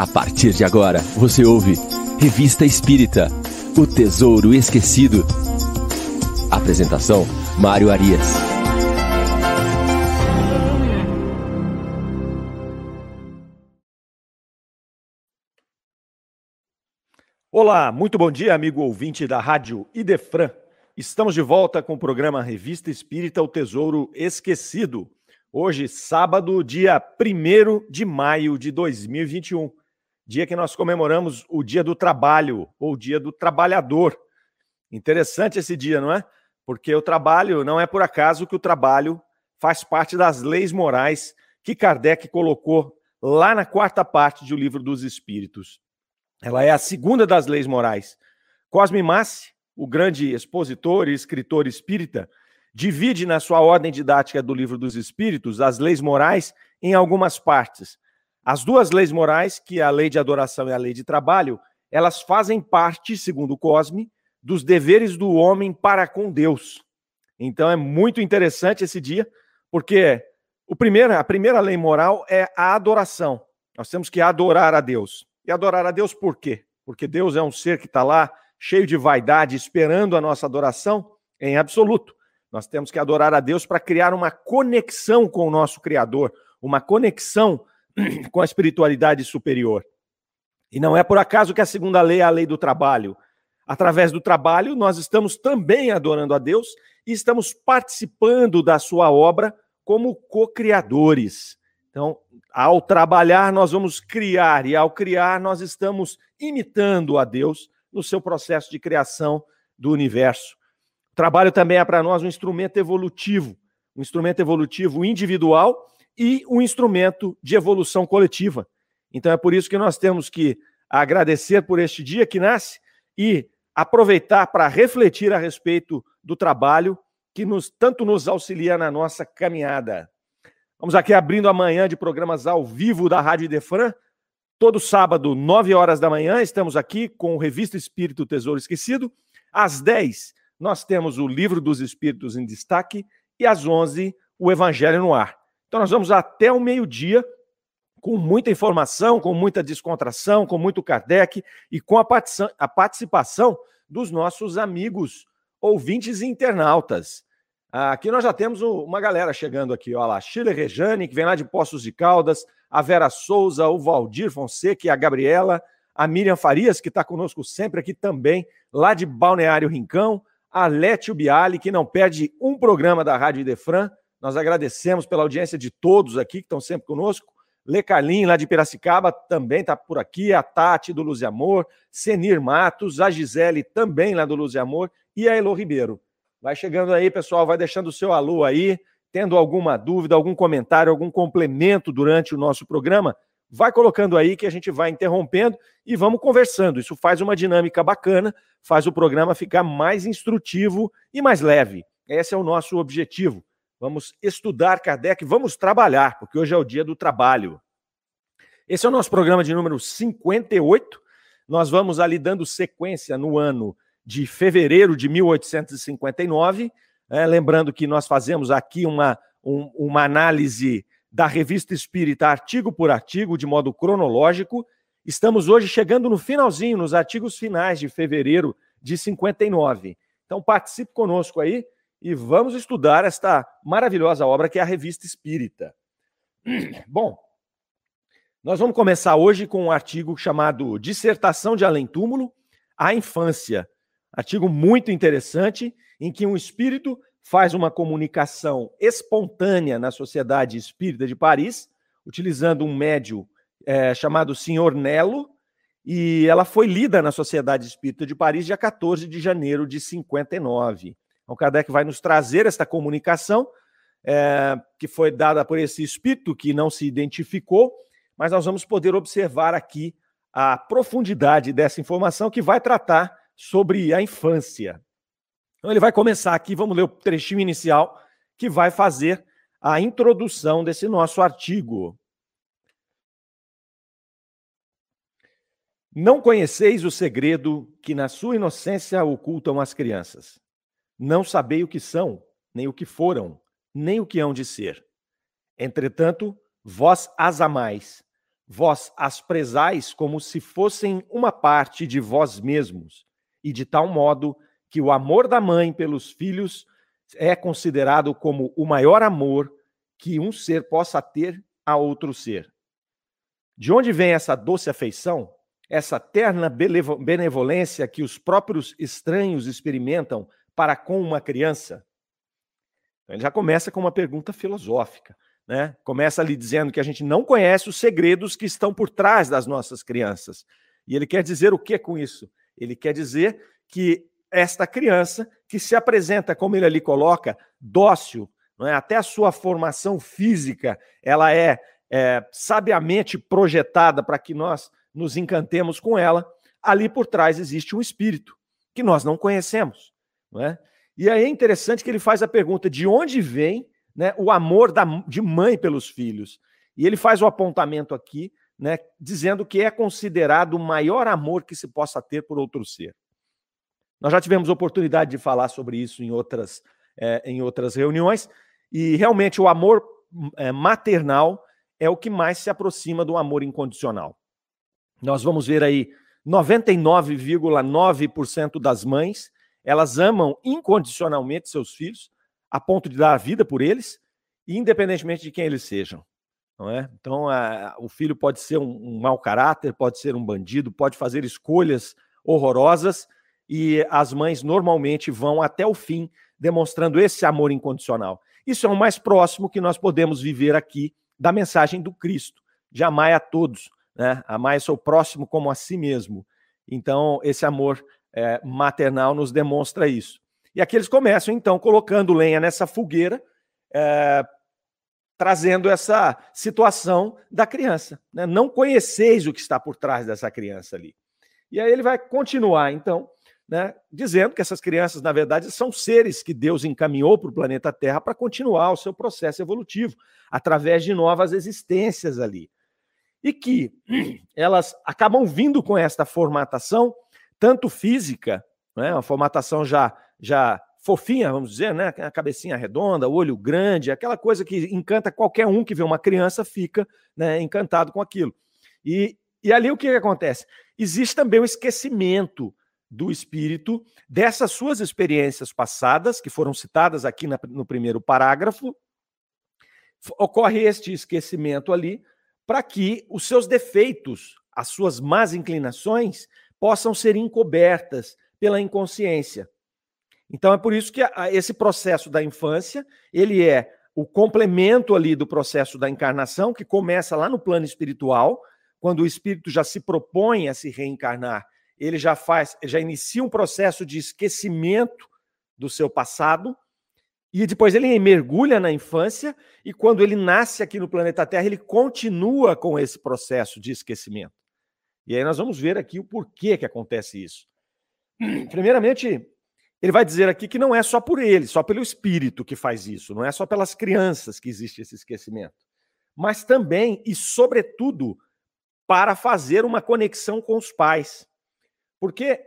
A partir de agora, você ouve Revista Espírita O Tesouro Esquecido. Apresentação: Mário Arias. Olá, muito bom dia, amigo ouvinte da Rádio Idefran. Estamos de volta com o programa Revista Espírita O Tesouro Esquecido. Hoje, sábado, dia 1 de maio de 2021, dia que nós comemoramos o Dia do Trabalho, ou Dia do Trabalhador. Interessante esse dia, não é? Porque o trabalho, não é por acaso que o trabalho faz parte das leis morais que Kardec colocou lá na quarta parte do Livro dos Espíritos. Ela é a segunda das leis morais. Cosme Massi, o grande expositor e escritor espírita, divide na sua ordem didática do Livro dos Espíritos as leis morais em algumas partes. As duas leis morais, que é a lei de adoração e a lei de trabalho, elas fazem parte, segundo Cosme, dos deveres do homem para com Deus. Então é muito interessante esse dia, porque o primeiro, a primeira lei moral é a adoração. Nós temos que adorar a Deus. E adorar a Deus por quê? Porque Deus é um ser que está lá, cheio de vaidade, esperando a nossa adoração em absoluto. Nós temos que adorar a Deus para criar uma conexão com o nosso Criador, uma conexão com a espiritualidade superior. E não é por acaso que a segunda lei é a lei do trabalho. Através do trabalho, nós estamos também adorando a Deus e estamos participando da sua obra como co-criadores. Então, ao trabalhar, nós vamos criar, e ao criar, nós estamos imitando a Deus no seu processo de criação do universo trabalho também é para nós um instrumento evolutivo, um instrumento evolutivo individual e um instrumento de evolução coletiva. Então é por isso que nós temos que agradecer por este dia que nasce e aproveitar para refletir a respeito do trabalho que nos tanto nos auxilia na nossa caminhada. Vamos aqui abrindo amanhã de programas ao vivo da Rádio Defran. Todo sábado, 9 horas da manhã, estamos aqui com o Revista Espírito Tesouro Esquecido. Às 10, nós temos o Livro dos Espíritos em destaque e às 11 o Evangelho no ar. Então nós vamos até o meio-dia com muita informação, com muita descontração, com muito Kardec e com a participação dos nossos amigos ouvintes e internautas. Aqui nós já temos uma galera chegando aqui, olha lá, Chile Rejane, que vem lá de Poços de Caldas, a Vera Souza, o Valdir Fonseca a Gabriela, a Miriam Farias, que está conosco sempre aqui também, lá de Balneário Rincão, a Létio Biali, que não perde um programa da Rádio Idefran. Nós agradecemos pela audiência de todos aqui que estão sempre conosco. Lê Carlinho, lá de Piracicaba, também está por aqui. A Tati, do Luz e Amor. Senir Matos, a Gisele, também lá do Luz e Amor. E a Elo Ribeiro. Vai chegando aí, pessoal, vai deixando o seu alô aí. Tendo alguma dúvida, algum comentário, algum complemento durante o nosso programa, vai colocando aí que a gente vai interrompendo e vamos conversando. Isso faz uma dinâmica bacana, faz o programa ficar mais instrutivo e mais leve. Esse é o nosso objetivo. Vamos estudar Kardec, vamos trabalhar, porque hoje é o dia do trabalho. Esse é o nosso programa de número 58. Nós vamos ali dando sequência no ano de fevereiro de 1859. É, lembrando que nós fazemos aqui uma, um, uma análise da Revista Espírita, artigo por artigo, de modo cronológico. Estamos hoje chegando no finalzinho, nos artigos finais de fevereiro de 59. Então participe conosco aí e vamos estudar esta maravilhosa obra que é a Revista Espírita. Bom, nós vamos começar hoje com um artigo chamado Dissertação de Além Túmulo, a Infância. Artigo muito interessante, em que um espírito faz uma comunicação espontânea na Sociedade Espírita de Paris, utilizando um médio é, chamado Senhor Nelo, e ela foi lida na Sociedade Espírita de Paris dia 14 de janeiro de 59. Então, Kardec vai nos trazer esta comunicação, é, que foi dada por esse espírito que não se identificou, mas nós vamos poder observar aqui a profundidade dessa informação que vai tratar sobre a infância. Então ele vai começar aqui, vamos ler o trechinho inicial, que vai fazer a introdução desse nosso artigo. Não conheceis o segredo que na sua inocência ocultam as crianças. Não sabei o que são, nem o que foram, nem o que hão de ser. Entretanto, vós as amais. vós as prezais como se fossem uma parte de vós mesmos, e de tal modo que o amor da mãe pelos filhos é considerado como o maior amor que um ser possa ter a outro ser. De onde vem essa doce afeição, essa terna benevolência que os próprios estranhos experimentam para com uma criança? Então, ele já começa com uma pergunta filosófica. Né? Começa ali dizendo que a gente não conhece os segredos que estão por trás das nossas crianças. E ele quer dizer o que com isso? Ele quer dizer que esta criança, que se apresenta, como ele ali coloca, dócil, é? até a sua formação física, ela é, é sabiamente projetada para que nós nos encantemos com ela. Ali por trás existe um espírito que nós não conhecemos. Não é? E aí é interessante que ele faz a pergunta: de onde vem né, o amor da, de mãe pelos filhos. E ele faz o apontamento aqui, né, dizendo que é considerado o maior amor que se possa ter por outro ser. Nós já tivemos oportunidade de falar sobre isso em outras, é, em outras reuniões, e realmente o amor é, maternal é o que mais se aproxima do amor incondicional. Nós vamos ver aí 99,9% das mães, elas amam incondicionalmente seus filhos, a ponto de dar a vida por eles, independentemente de quem eles sejam. Não é? Então, a, o filho pode ser um, um mau caráter, pode ser um bandido, pode fazer escolhas horrorosas, e as mães normalmente vão até o fim demonstrando esse amor incondicional. Isso é o mais próximo que nós podemos viver aqui da mensagem do Cristo, de amar a todos, né? o seu próximo como a si mesmo. Então, esse amor é, maternal nos demonstra isso. E aqui eles começam, então, colocando lenha nessa fogueira, é, trazendo essa situação da criança. Né? Não conheceis o que está por trás dessa criança ali. E aí ele vai continuar, então, né, dizendo que essas crianças, na verdade, são seres que Deus encaminhou para o planeta Terra para continuar o seu processo evolutivo, através de novas existências ali. E que elas acabam vindo com esta formatação, tanto física, né, uma formatação já já fofinha, vamos dizer, né? A cabecinha redonda, olho grande, aquela coisa que encanta qualquer um que vê uma criança, fica né, encantado com aquilo. E, e ali o que, acontece? Existe também o esquecimento do espírito dessas suas experiências passadas, que foram citadas aqui na, no primeiro parágrafo. Ocorre este esquecimento ali para que os seus defeitos, as suas más inclinações, possam ser encobertas pela inconsciência. Então é por isso que esse processo da infância, ele é o complemento ali do processo da encarnação, que começa lá no plano espiritual, quando o espírito já se propõe a se reencarnar, ele já faz, já inicia um processo de esquecimento do seu passado, e depois ele mergulha na infância, e quando ele nasce aqui no planeta Terra, ele continua com esse processo de esquecimento. E aí nós vamos ver aqui o porquê que acontece isso. Primeiramente, ele vai dizer aqui que não é só por ele, só pelo espírito que faz isso, não é só pelas crianças que existe esse esquecimento, mas também e sobretudo para fazer uma conexão com os pais. Porque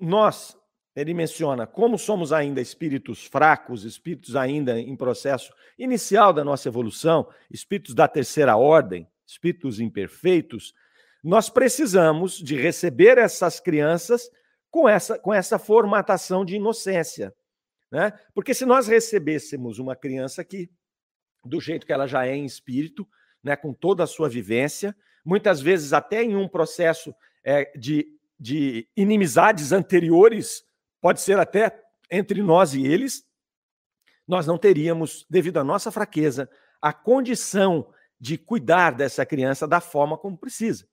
nós, ele menciona, como somos ainda espíritos fracos, espíritos ainda em processo inicial da nossa evolução, espíritos da terceira ordem, espíritos imperfeitos, nós precisamos de receber essas crianças com essa, com essa formatação de inocência. Né? Porque se nós recebêssemos uma criança aqui, do jeito que ela já é em espírito, né, com toda a sua vivência, muitas vezes até em um processo é, de, de inimizades anteriores, pode ser até entre nós e eles, nós não teríamos, devido à nossa fraqueza, a condição de cuidar dessa criança da forma como precisa.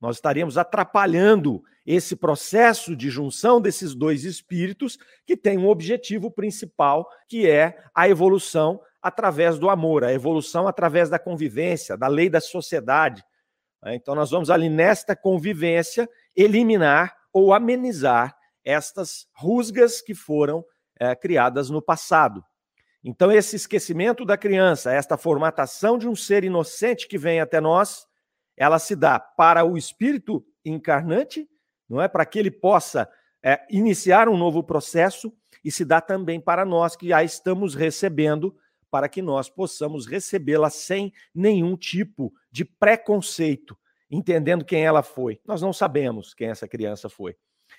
Nós estaríamos atrapalhando esse processo de junção desses dois espíritos que tem um objetivo principal, que é a evolução através do amor, a evolução através da convivência, da lei da sociedade. Né? Então, nós vamos ali nesta convivência eliminar ou amenizar estas rusgas que foram é, criadas no passado. Então, esse esquecimento da criança, esta formatação de um ser inocente que vem até nós, ela se dá para o espírito encarnante, não é? Para que ele possa é, iniciar um novo processo e se dá também para nós que já estamos recebendo, para que nós possamos recebê-la sem nenhum tipo de preconceito entendendo quem ela foi. Nós não sabemos quem essa criança foi.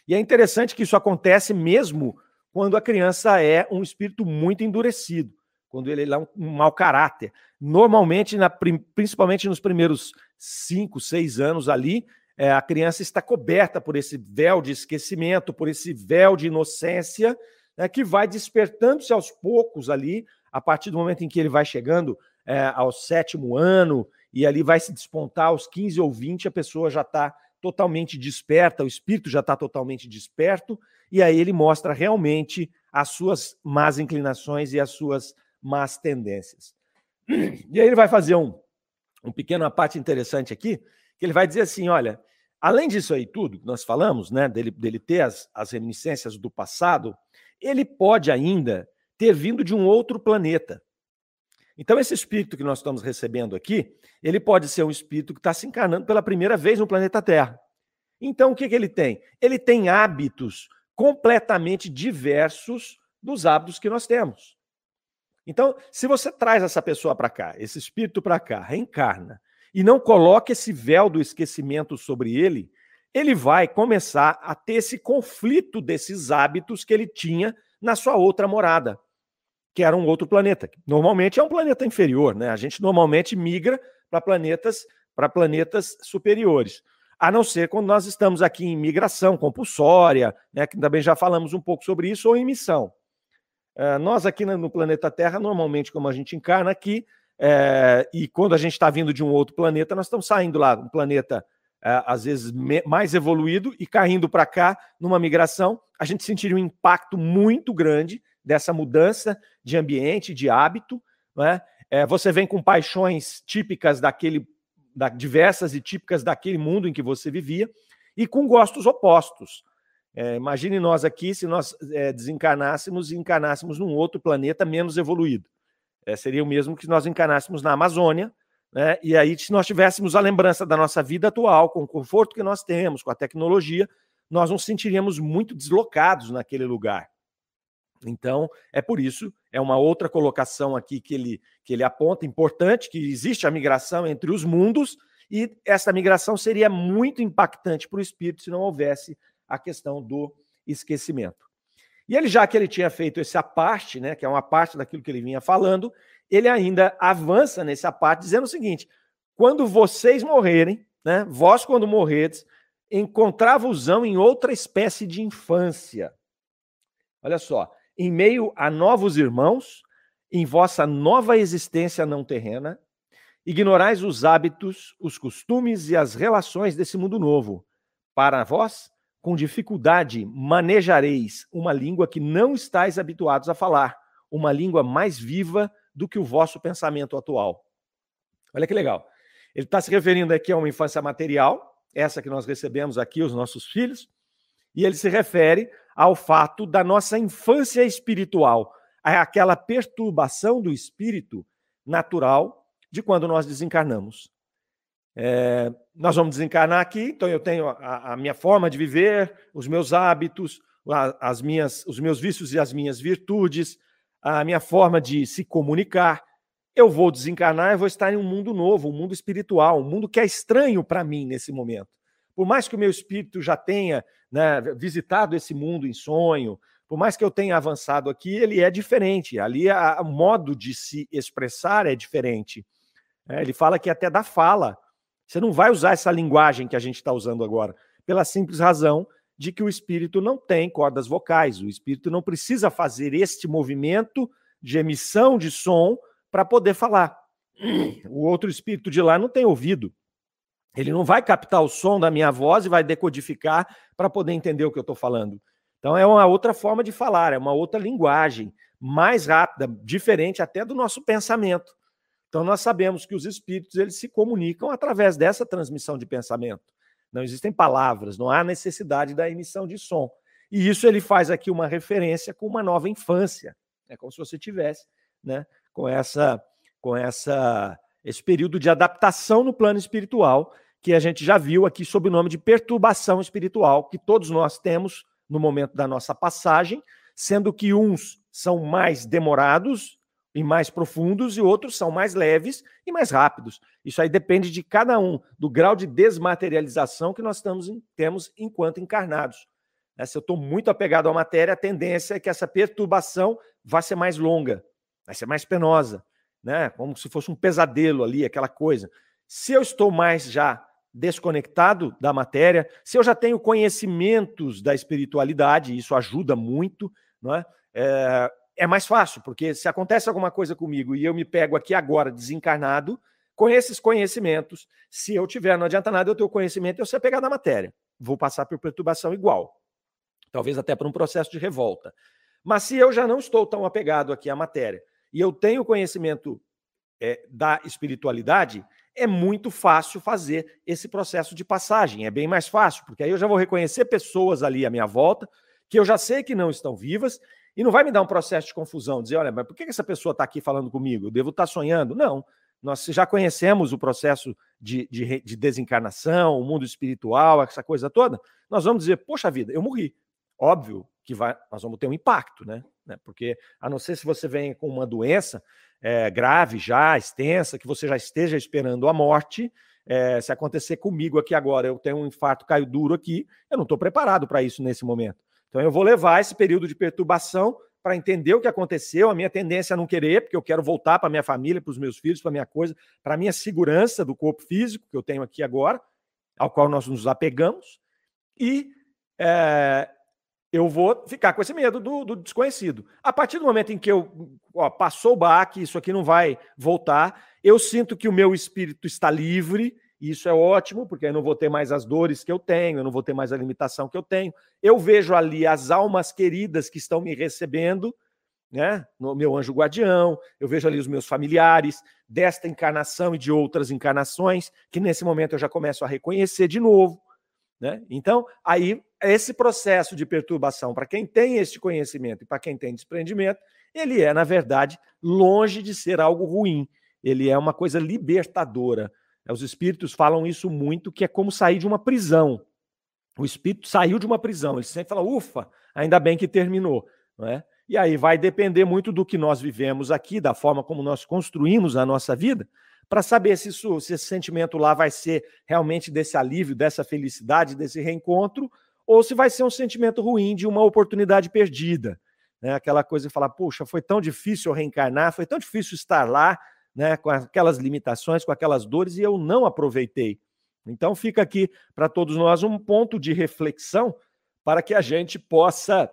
E é interessante que isso acontece mesmo quando a criança é um espírito muito endurecido, quando ele é um, um mau caráter. Normalmente, na, principalmente nos primeiros cinco, seis anos ali, é, a criança está coberta por esse véu de esquecimento, por esse véu de inocência, né, que vai despertando-se aos poucos ali, a partir do momento em que ele vai chegando é, ao sétimo ano, e ali vai se despontar aos 15 ou 20, a pessoa já está totalmente desperta, o espírito já está totalmente desperto, e aí ele mostra realmente as suas más inclinações e as suas más tendências. E aí ele vai fazer um, um pequeno parte interessante aqui, que ele vai dizer assim: olha, além disso aí tudo que nós falamos, né, dele, dele ter as, as reminiscências do passado, ele pode ainda ter vindo de um outro planeta. Então, esse espírito que nós estamos recebendo aqui, ele pode ser um espírito que está se encarnando pela primeira vez no planeta Terra. Então, o que, que ele tem? Ele tem hábitos completamente diversos dos hábitos que nós temos. Então, se você traz essa pessoa para cá, esse espírito para cá, reencarna, e não coloca esse véu do esquecimento sobre ele, ele vai começar a ter esse conflito desses hábitos que ele tinha na sua outra morada que era um outro planeta. Normalmente é um planeta inferior, né? A gente normalmente migra para planetas para planetas superiores. A não ser quando nós estamos aqui em migração compulsória, né, que também já falamos um pouco sobre isso, ou em missão. É, nós aqui no planeta Terra, normalmente, como a gente encarna aqui, é, e quando a gente está vindo de um outro planeta, nós estamos saindo lá, um planeta é, às vezes mais evoluído, e caindo para cá numa migração, a gente sentiria um impacto muito grande dessa mudança de ambiente, de hábito. Né? É, você vem com paixões típicas daquele, da, diversas e típicas daquele mundo em que você vivia, e com gostos opostos. É, imagine nós aqui se nós é, desencarnássemos e encarnássemos num outro planeta menos evoluído. É, seria o mesmo que nós encarnássemos na Amazônia, né? e aí, se nós tivéssemos a lembrança da nossa vida atual, com o conforto que nós temos, com a tecnologia, nós nos sentiríamos muito deslocados naquele lugar. Então, é por isso, é uma outra colocação aqui que ele, que ele aponta, importante, que existe a migração entre os mundos, e essa migração seria muito impactante para o espírito se não houvesse a questão do esquecimento. E ele, já que ele tinha feito essa parte, né, que é uma parte daquilo que ele vinha falando, ele ainda avança nessa parte, dizendo o seguinte: quando vocês morrerem, né, vós, quando morredes, encontrar-vos-ão em outra espécie de infância. Olha só, em meio a novos irmãos, em vossa nova existência não terrena, ignorais os hábitos, os costumes e as relações desse mundo novo. Para vós, com dificuldade, manejareis uma língua que não estáis habituados a falar, uma língua mais viva do que o vosso pensamento atual. Olha que legal. Ele está se referindo aqui a uma infância material, essa que nós recebemos aqui, os nossos filhos, e ele se refere ao fato da nossa infância espiritual, aquela perturbação do espírito natural de quando nós desencarnamos. É, nós vamos desencarnar aqui, então eu tenho a, a, minha forma de viver, os meus hábitos, as minhas, os meus vícios e as minhas virtudes, a minha forma de se comunicar. Eu vou desencarnar e vou estar em um mundo novo, um mundo espiritual, um mundo que é estranho para mim nesse momento. Por mais que o meu espírito já tenha né, visitado esse mundo em sonho, por mais que eu tenha avançado aqui, ele é diferente. Ali o modo de se expressar é diferente. É, ele fala que até da fala. Você não vai usar essa linguagem que a gente está usando agora, pela simples razão de que o espírito não tem cordas vocais. O espírito não precisa fazer este movimento de emissão de som para poder falar. O outro espírito de lá não tem ouvido. Ele não vai captar o som da minha voz e vai decodificar para poder entender o que eu estou falando. Então é uma outra forma de falar, é uma outra linguagem, mais rápida, diferente até do nosso pensamento. Então nós sabemos que os espíritos eles se comunicam através dessa transmissão de pensamento. Não existem palavras, não há necessidade da emissão de som. E isso ele faz aqui uma referência com uma nova infância. É como se você tivesse, né, com essa com essa esse período de adaptação no plano espiritual, que a gente já viu aqui sob o nome de perturbação espiritual, que todos nós temos no momento da nossa passagem, sendo que uns são mais demorados e mais profundos, e outros são mais leves e mais rápidos. Isso aí depende de cada um, do grau de desmaterialização que nós estamos, temos enquanto encarnados. Né, se eu estou muito apegado à matéria, a tendência é que essa perturbação vá ser mais longa, vai ser mais penosa, né? como se fosse um pesadelo ali, aquela coisa. Se eu estou mais já desconectado da matéria, se eu já tenho conhecimentos da espiritualidade, isso ajuda muito, não é? é? É, mais fácil, porque se acontece alguma coisa comigo e eu me pego aqui agora desencarnado, com esses conhecimentos, se eu tiver, não adianta nada eu ter o conhecimento, eu ser pegar da matéria. Vou passar por perturbação igual. Talvez até por um processo de revolta. Mas se eu já não estou tão apegado aqui à matéria e eu tenho conhecimento é, da espiritualidade, é muito fácil fazer esse processo de passagem. É bem mais fácil, porque aí eu já vou reconhecer pessoas ali à minha volta que eu já sei que não estão vivas e não vai me dar um processo de confusão, dizer, olha, mas por que essa pessoa está aqui falando comigo? Eu devo estar sonhando? Não. Nós já conhecemos o processo de, de, de desencarnação, o mundo espiritual, essa coisa toda. Nós vamos dizer, poxa vida, eu morri. Óbvio que vai, nós vamos ter um impacto, né? Porque a não ser se você vem com uma doença é, grave já, extensa, que você já esteja esperando a morte. É, se acontecer comigo aqui agora, eu tenho um infarto, caio duro aqui, eu não estou preparado para isso nesse momento. Então eu vou levar esse período de perturbação para entender o que aconteceu, a minha tendência a não querer, porque eu quero voltar para minha família, para os meus filhos, para minha coisa, para a minha segurança do corpo físico que eu tenho aqui agora, ao qual nós nos apegamos, e é, eu vou ficar com esse medo do, do, desconhecido. A partir do momento em que eu ó, passou o baque, isso aqui não vai voltar, eu sinto que o meu espírito está livre, e isso é ótimo, porque eu não vou ter mais as dores que eu tenho, eu não vou ter mais a limitação que eu tenho. Eu vejo ali as almas queridas que estão me recebendo, né, no meu anjo guardião, eu vejo ali os meus familiares desta encarnação e de outras encarnações, que nesse momento eu já começo a reconhecer de novo. Né? Então, aí, esse processo de perturbação, para quem tem este conhecimento e para quem tem desprendimento, ele é, na verdade, longe de ser algo ruim. Ele é uma coisa libertadora. Os espíritos falam isso muito, que é como sair de uma prisão. O espírito saiu de uma prisão. Ele sempre fala, ufa, ainda bem que terminou. Não é? E aí vai depender muito do que nós vivemos aqui, da forma como nós construímos a nossa vida, para saber se, isso, se esse sentimento lá vai ser realmente desse alívio, dessa felicidade, desse reencontro, ou se vai ser um sentimento ruim de uma oportunidade perdida. Né? Aquela coisa de falar, puxa, foi tão difícil reencarnar, foi tão difícil estar lá, né, com aquelas limitações, com aquelas dores, e eu não aproveitei. Então fica aqui para todos nós um ponto de reflexão para que a gente possa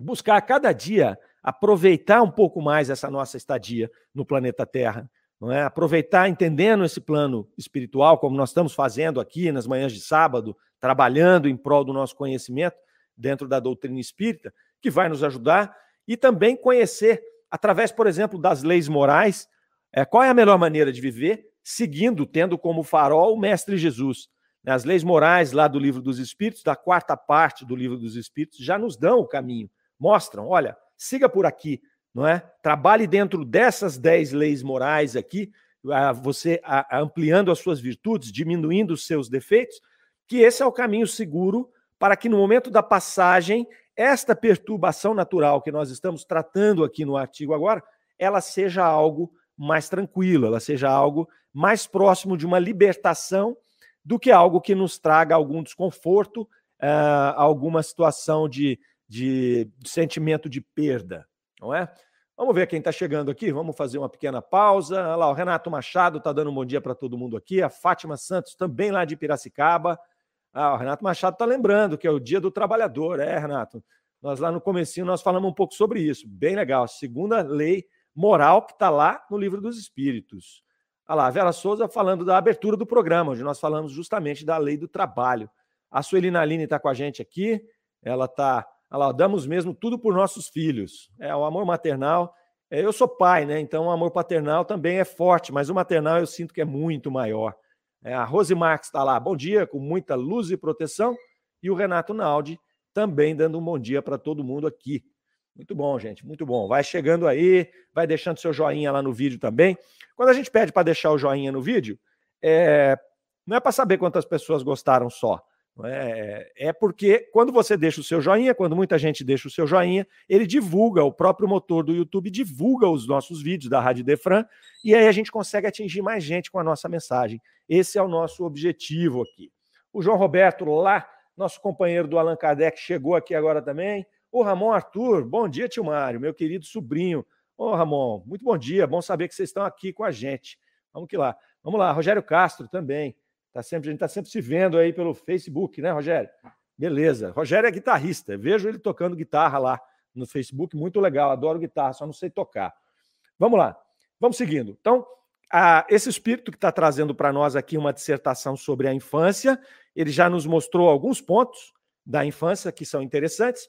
buscar cada dia aproveitar um pouco mais essa nossa estadia no planeta Terra não é? Aproveitar entendendo esse plano espiritual, como nós estamos fazendo aqui nas manhãs de sábado, trabalhando em prol do nosso conhecimento dentro da doutrina espírita, que vai nos ajudar, e também conhecer, através, por exemplo, das leis morais, é, qual é a melhor maneira de viver, seguindo, tendo como farol o Mestre Jesus. Né? As leis morais lá do Livro dos Espíritos, da quarta parte do Livro dos Espíritos, já nos dão o caminho, mostram, olha, siga por aqui, não é? Trabalhe dentro dessas dez leis morais aqui, você ampliando as suas virtudes, diminuindo os seus defeitos, que esse é o caminho seguro para que no momento da passagem, esta perturbação natural que nós estamos tratando aqui no artigo agora, ela seja algo mais tranquilo, ela seja algo mais próximo de uma libertação do que algo que nos traga algum desconforto, uh, alguma situação de, de, sentimento de perda, não é? Vamos ver quem está chegando aqui. Vamos fazer uma pequena pausa. Olha lá, o Renato Machado está dando um bom dia para todo mundo aqui. A Fátima Santos também lá de Piracicaba. Ah, o Renato Machado está lembrando que é o Dia do Trabalhador. É, Renato. Nós lá no comecinho nós falamos um pouco sobre isso. Bem legal. Segunda lei moral que está lá no Livro dos Espíritos. Olha lá, a Vera Souza falando da abertura do programa, onde nós falamos justamente da lei do trabalho. A Suelina Aline está com a gente aqui. Ela está Olha lá, damos mesmo tudo por nossos filhos. É o amor maternal. É, eu sou pai, né? Então o amor paternal também é forte, mas o maternal eu sinto que é muito maior. É, a Rose Marques está lá, bom dia, com muita luz e proteção. E o Renato Naldi também dando um bom dia para todo mundo aqui. Muito bom, gente, muito bom. Vai chegando aí, vai deixando seu joinha lá no vídeo também. Quando a gente pede para deixar o joinha no vídeo, é... não é para saber quantas pessoas gostaram só É, é porque quando você deixa o seu joinha, quando muita gente deixa o seu joinha, ele divulga, o próprio motor do YouTube divulga os nossos vídeos da Rádio Defran, e aí a gente consegue atingir mais gente com a nossa mensagem. Esse é o nosso objetivo aqui. O João Roberto lá, nosso companheiro do Allan Kardec, chegou aqui agora também. O Ramon Arthur, bom dia, tio Mário, meu querido sobrinho. Ô, Ramon, muito bom dia, bom saber que vocês estão aqui com a gente. Vamos que lá. Vamos lá, Rogério Castro também. Tá sempre, a gente está sempre se vendo aí pelo Facebook, né, Rogério? Beleza. Rogério é guitarrista. Vejo ele tocando guitarra lá no Facebook, muito legal. Adoro guitarra, só não sei tocar. Vamos lá. Vamos seguindo. Então, a, esse espírito que está trazendo para nós aqui uma dissertação sobre a infância, ele já nos mostrou alguns pontos da infância que são interessantes.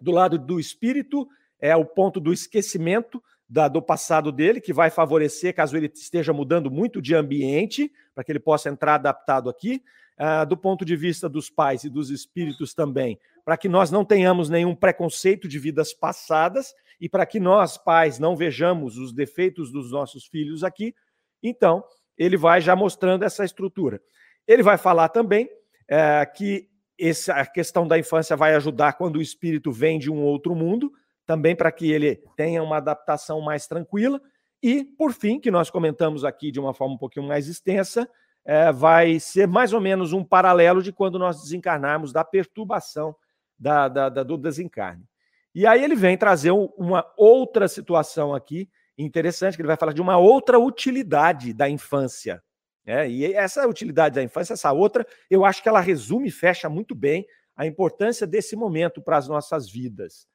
Do lado do espírito, é o ponto do esquecimento da, do passado dele, que vai favorecer caso ele esteja mudando muito de ambiente, para que ele possa entrar adaptado aqui. Uh, do ponto de vista dos pais e dos espíritos também, para que nós não tenhamos nenhum preconceito de vidas passadas e para que nós, pais, não vejamos os defeitos dos nossos filhos aqui. Então, ele vai já mostrando essa estrutura. Ele vai falar também uh, que essa questão da infância vai ajudar quando o espírito vem de um outro mundo, também para que ele tenha uma adaptação mais tranquila. E, por fim, que nós comentamos aqui de uma forma um pouquinho mais extensa, é, vai ser mais ou menos um paralelo de quando nós desencarnarmos da perturbação da, da, da, do desencarne. E aí ele vem trazer uma outra situação aqui interessante, que ele vai falar de uma outra utilidade da infância. É, e essa utilidade da infância, essa outra, eu acho que ela resume e fecha muito bem a importância desse momento para as nossas vidas.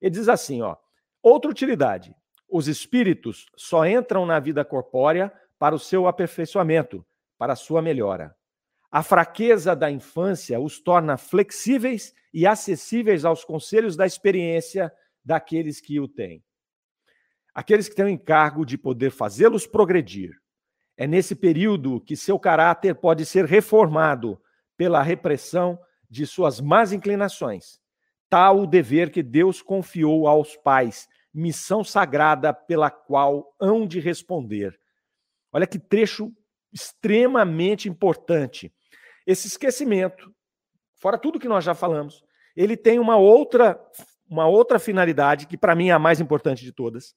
Ele diz assim, ó, outra utilidade. Os espíritos só entram na vida corpórea para o seu aperfeiçoamento, para a sua melhora. A fraqueza da infância os torna flexíveis e acessíveis aos conselhos da experiência daqueles que o têm. Aqueles que têm o encargo de poder fazê-los progredir. É nesse período que seu caráter pode ser reformado pela repressão de suas más inclinações tal o dever que Deus confiou aos pais, missão sagrada pela qual hão de responder. Olha que trecho extremamente importante. Esse esquecimento, fora tudo que nós já falamos, ele tem uma outra uma outra finalidade que para mim é a mais importante de todas,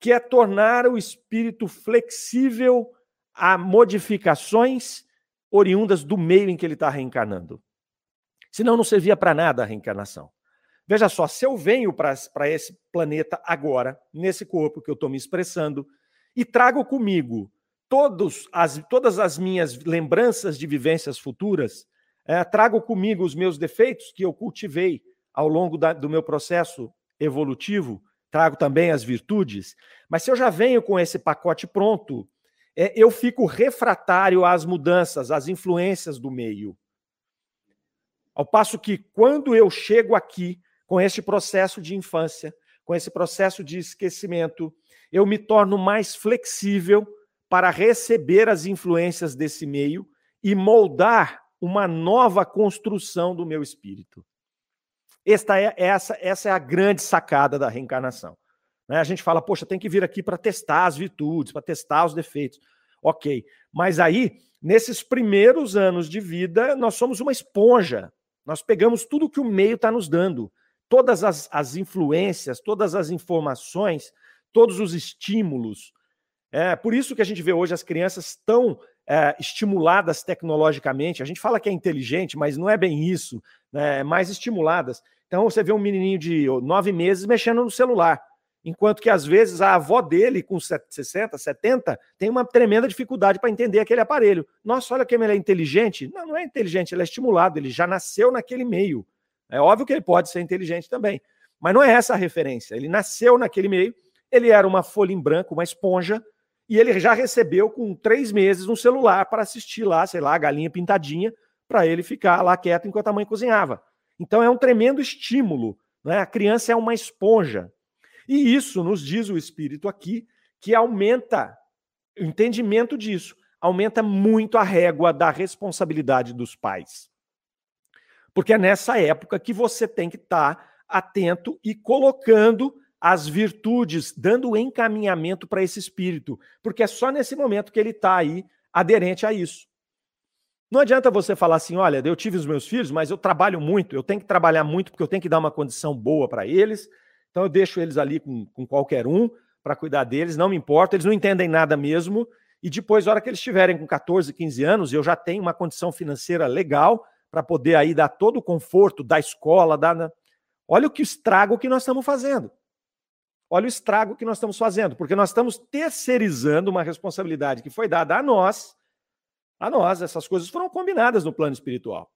que é tornar o espírito flexível a modificações oriundas do meio em que ele está reencarnando. Senão não servia para nada a reencarnação. Veja só, se eu venho para esse planeta agora, nesse corpo que eu estou me expressando, e trago comigo todos as, todas as minhas lembranças de vivências futuras, é, trago comigo os meus defeitos que eu cultivei ao longo da, do meu processo evolutivo, trago também as virtudes, mas se eu já venho com esse pacote pronto, é, eu fico refratário às mudanças, às influências do meio. Ao passo que, quando eu chego aqui, com este processo de infância, com esse processo de esquecimento, eu me torno mais flexível para receber as influências desse meio e moldar uma nova construção do meu espírito. Esta é, essa, essa é a grande sacada da reencarnação. Né? A gente fala, poxa, tem que vir aqui para testar as virtudes, para testar os defeitos. Ok, mas aí, nesses primeiros anos de vida, nós somos uma esponja. Nós pegamos tudo que o meio está nos dando todas as, as influências, todas as informações, todos os estímulos. É por isso que a gente vê hoje as crianças tão é, estimuladas tecnologicamente. A gente fala que é inteligente, mas não é bem isso, né? é mais estimuladas. Então você vê um menininho de nove meses mexendo no celular, enquanto que às vezes a avó dele, com 60, 70, tem uma tremenda dificuldade para entender aquele aparelho. Nossa, olha como ele é inteligente. Não, não é inteligente, ele é estimulado, ele já nasceu naquele meio. É óbvio que ele pode ser inteligente também, mas não é essa a referência. Ele nasceu naquele meio, ele era uma folha em branco, uma esponja, e ele já recebeu com três meses um celular para assistir lá, sei lá, a galinha pintadinha, para ele ficar lá quieto enquanto a mãe cozinhava. Então é um tremendo estímulo. Né? A criança é uma esponja. E isso nos diz o Espírito aqui, que aumenta o entendimento disso, aumenta muito a régua da responsabilidade dos pais. Porque é nessa época que você tem que estar tá atento e colocando as virtudes, dando encaminhamento para esse espírito, porque é só nesse momento que ele está aí aderente a isso. Não adianta você falar assim: olha, eu tive os meus filhos, mas eu trabalho muito, eu tenho que trabalhar muito porque eu tenho que dar uma condição boa para eles. Então eu deixo eles ali com, com qualquer um para cuidar deles, não me importa, eles não entendem nada mesmo. E depois, na hora que eles estiverem com 14, 15 anos, eu já tenho uma condição financeira legal para poder aí dar todo o conforto da escola, da. Olha o que estrago que nós estamos fazendo. Olha o estrago que nós estamos fazendo, porque nós estamos terceirizando uma responsabilidade que foi dada a nós a nós. Essas coisas foram combinadas no plano espiritual.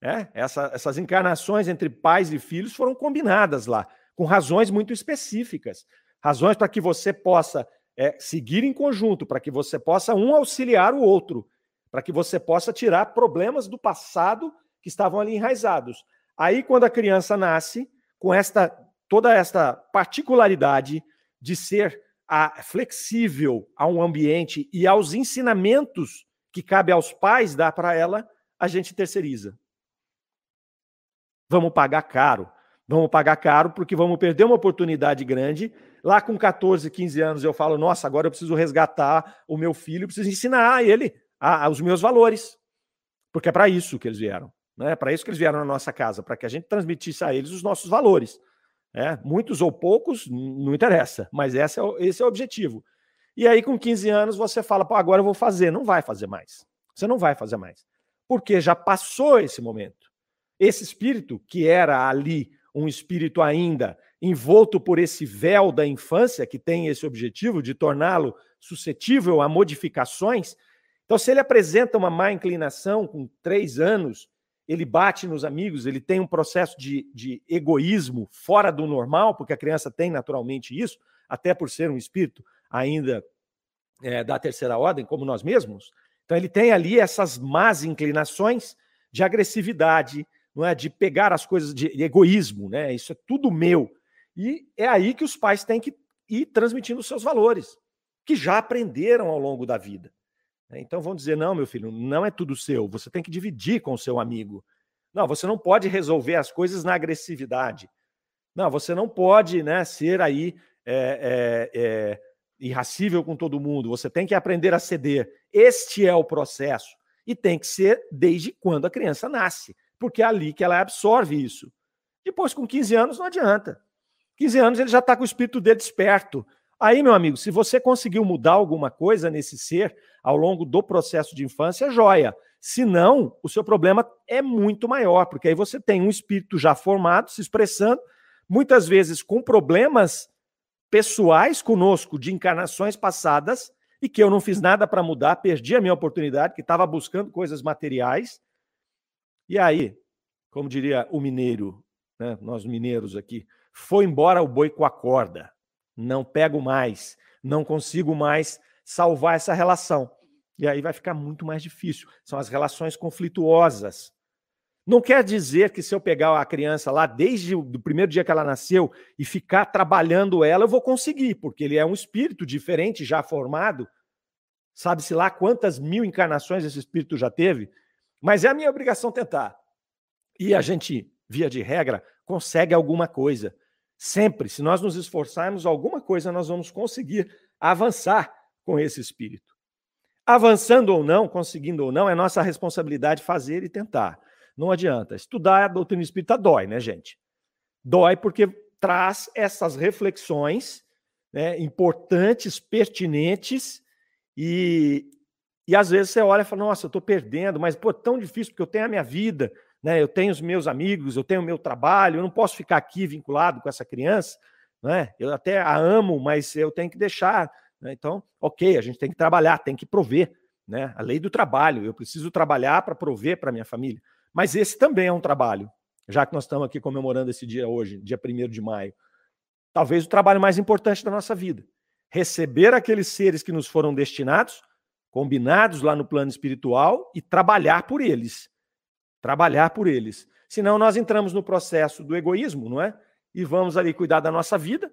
É? Essa, essas encarnações entre pais e filhos foram combinadas lá, com razões muito específicas. Razões para que você possa é, seguir em conjunto, para que você possa um auxiliar o outro, para que você possa tirar problemas do passado que estavam ali enraizados. Aí, quando a criança nasce, com esta toda esta particularidade de ser a, flexível a um ambiente e aos ensinamentos que cabe aos pais dar para ela, a gente terceiriza. Vamos pagar caro. Vamos pagar caro porque vamos perder uma oportunidade grande. Lá com 14, 15 anos eu falo: nossa, agora eu preciso resgatar o meu filho, preciso ensinar a ele a, a, os meus valores. Porque é para isso que eles vieram. Né? É para isso que eles vieram na nossa casa, para que a gente transmitisse a eles os nossos valores. É, muitos ou poucos, não interessa, mas esse é, o, esse é o objetivo. E aí, com 15 anos, você fala, Pô, agora eu vou fazer. Não vai fazer mais. Você não vai fazer mais. Porque já passou esse momento. Esse espírito, que era ali um espírito ainda envolto por esse véu da infância, que tem esse objetivo de torná-lo suscetível a modificações. Então, se ele apresenta uma má inclinação com três anos, ele bate nos amigos, ele tem um processo de, de egoísmo fora do normal, porque a criança tem naturalmente isso, até por ser um espírito ainda é, da terceira ordem, como nós mesmos. Então ele tem ali essas más inclinações de agressividade, não é, de pegar as coisas de egoísmo, né? Isso é tudo meu. E é aí que os pais têm que ir transmitindo os seus valores, que já aprenderam ao longo da vida. Né? Então vão dizer: não, meu filho, não é tudo seu, você tem que dividir com o seu amigo. Não, você não pode resolver as coisas na agressividade. Não, você não pode né, ser aí é, é, é, irracível com todo mundo, você tem que aprender a ceder. Este é o processo. E tem que ser desde quando a criança nasce, porque é ali que ela absorve isso. Depois, com 15 anos, não adianta. 15 anos ele já está com o espírito dele desperto. Aí, meu amigo, se você conseguiu mudar alguma coisa nesse ser ao longo do processo de infância, joia. Se não, o seu problema é muito maior, porque aí você tem um espírito já formado, se expressando, muitas vezes com problemas pessoais conosco de encarnações passadas e que eu não fiz nada para mudar, perdi a minha oportunidade, que estava buscando coisas materiais. E aí, como diria o mineiro, né, nós mineiros aqui, foi embora o boi com a corda. Não pego mais, não consigo mais salvar essa relação. E aí vai ficar muito mais difícil. São as relações conflituosas. Não quer dizer que se eu pegar a criança lá desde o primeiro dia que ela nasceu e ficar trabalhando ela, eu vou conseguir, porque ele é um espírito diferente, já formado. Sabe-se lá quantas mil encarnações esse espírito já teve? Mas é a minha obrigação tentar. E a gente, via de regra, consegue alguma coisa. Sempre, se nós nos esforçarmos, alguma coisa nós vamos conseguir avançar com esse espírito. Avançando ou não, conseguindo ou não, é nossa responsabilidade fazer e tentar. Não adianta. Estudar a doutrina espírita dói, né, gente? Dói porque traz essas reflexões né, importantes, pertinentes, e, e às vezes você olha e fala, nossa, eu estou perdendo, mas pô, tão difícil, porque eu tenho a minha vida, né, eu tenho os meus amigos, eu tenho o meu trabalho, eu não posso ficar aqui vinculado com essa criança, né? Eu até a amo, mas eu tenho que deixar. Né? Então, ok, a gente tem que trabalhar, tem que prover. Né? A lei do trabalho, eu preciso trabalhar para prover para minha família. Mas esse também é um trabalho, já que nós estamos aqui comemorando esse dia hoje, dia 1 de maio. Talvez o trabalho mais importante da nossa vida. Receber aqueles seres que nos foram destinados, combinados lá no plano espiritual e trabalhar por eles. Trabalhar por eles. Senão nós entramos no processo do egoísmo, não é? E vamos ali cuidar da nossa vida.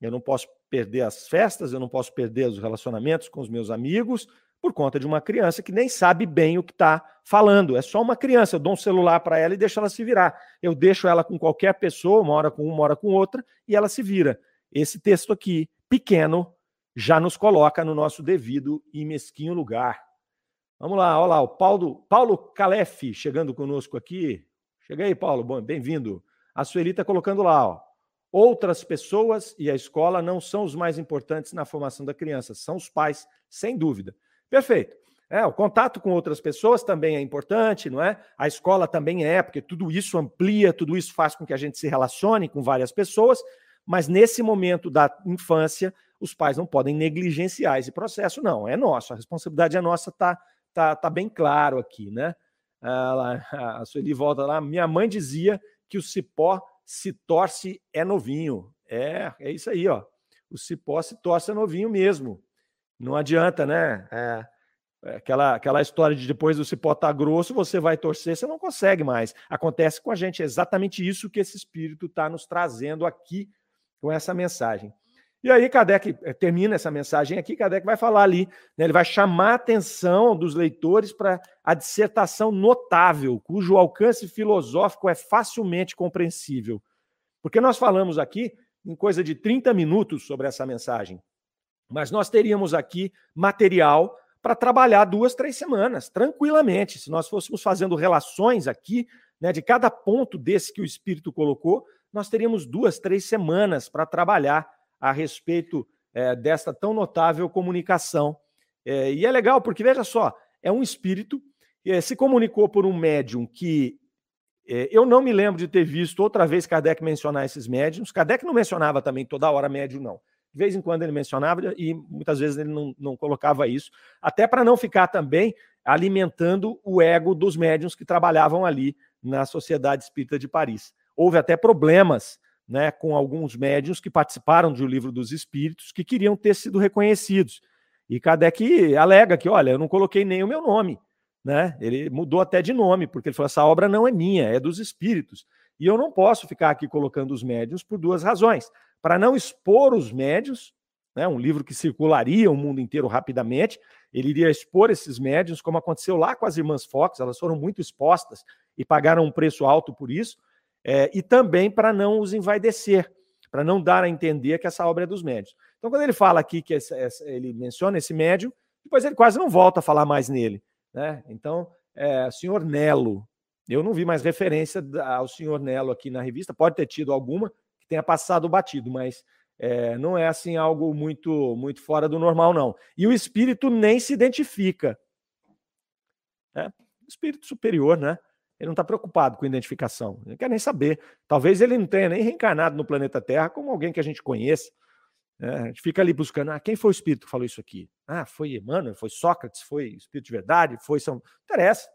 Eu não posso perder as festas, eu não posso perder os relacionamentos com os meus amigos, por conta de uma criança que nem sabe bem o que está falando. É só uma criança. Eu dou um celular para ela e deixo ela se virar. Eu deixo ela com qualquer pessoa, uma hora com uma, uma hora com outra, e ela se vira. Esse texto aqui, pequeno, já nos coloca no nosso devido e mesquinho lugar. Vamos lá, olha lá, o Paulo, Paulo Calef chegando conosco aqui. Chega aí, Paulo, bem-vindo. A Sueli está colocando lá, ó. Outras pessoas e a escola não são os mais importantes na formação da criança, são os pais, sem dúvida. Perfeito. É, o contato com outras pessoas também é importante, não é? A escola também é, porque tudo isso amplia, tudo isso faz com que a gente se relacione com várias pessoas, mas nesse momento da infância, os pais não podem negligenciar esse processo, não. É nosso, a responsabilidade é nossa, tá, tá, tá bem claro aqui, né? Ah, a Sueli volta lá. Minha mãe dizia que o cipó se torce é novinho. É, é isso aí, ó. O cipó se torce é novinho mesmo. Não adianta, né? É, é, aquela, aquela história de depois do cipó tá grosso, você vai torcer, você não consegue mais. Acontece com a gente, é exatamente isso que esse espírito está nos trazendo aqui com essa mensagem. E aí, Kardec eh, termina essa mensagem aqui, Kardec vai falar ali, né, ele vai chamar a atenção dos leitores para a dissertação notável, cujo alcance filosófico é facilmente compreensível. Porque nós falamos aqui em coisa de 30 minutos sobre essa mensagem, mas nós teríamos aqui material para trabalhar duas, três semanas, tranquilamente. Se nós fôssemos fazendo relações aqui, né, de cada ponto desse que o Espírito colocou, nós teríamos duas, três semanas para trabalhar a respeito é, desta tão notável comunicação. É, e é legal, porque veja só, é um espírito que se comunicou por um médium que é, eu não me lembro de ter visto outra vez Kardec mencionar esses médiums. Kardec não mencionava também toda hora médium, não. De vez em quando ele mencionava e muitas vezes ele não, não colocava isso, até para não ficar também alimentando o ego dos médiums que trabalhavam ali na Sociedade Espírita de Paris. Houve até problemas né, com alguns médiums que participaram do Livro dos Espíritos que queriam ter sido reconhecidos. E Kardec alega que, olha, eu não coloquei nem o meu nome. Né? Ele mudou até de nome, porque ele falou: essa obra não é minha, é dos espíritos. E eu não posso ficar aqui colocando os médios por duas razões para não expor os médios, né, um livro que circularia o mundo inteiro rapidamente, ele iria expor esses médios, como aconteceu lá com as irmãs Fox, elas foram muito expostas e pagaram um preço alto por isso, é, e também para não os envaidecer, para não dar a entender que essa obra é dos médios. Então, quando ele fala aqui que esse, esse, ele menciona esse médium, depois ele quase não volta a falar mais nele. Né? Então, é, senhor Nelo, eu não vi mais referência ao senhor Nelo aqui na revista, pode ter tido alguma, tenha passado batido, mas é, não é assim algo muito muito fora do normal, não. E o espírito nem se identifica. É, espírito superior, né? Ele não está preocupado com identificação, ele não quer nem saber. Talvez ele não tenha nem reencarnado no planeta Terra como alguém que a gente conheça. Né? A gente fica ali buscando, ah, quem foi o espírito que falou isso aqui? Ah, foi Emmanuel, foi Sócrates, foi espírito de verdade, foi São. Não interessa.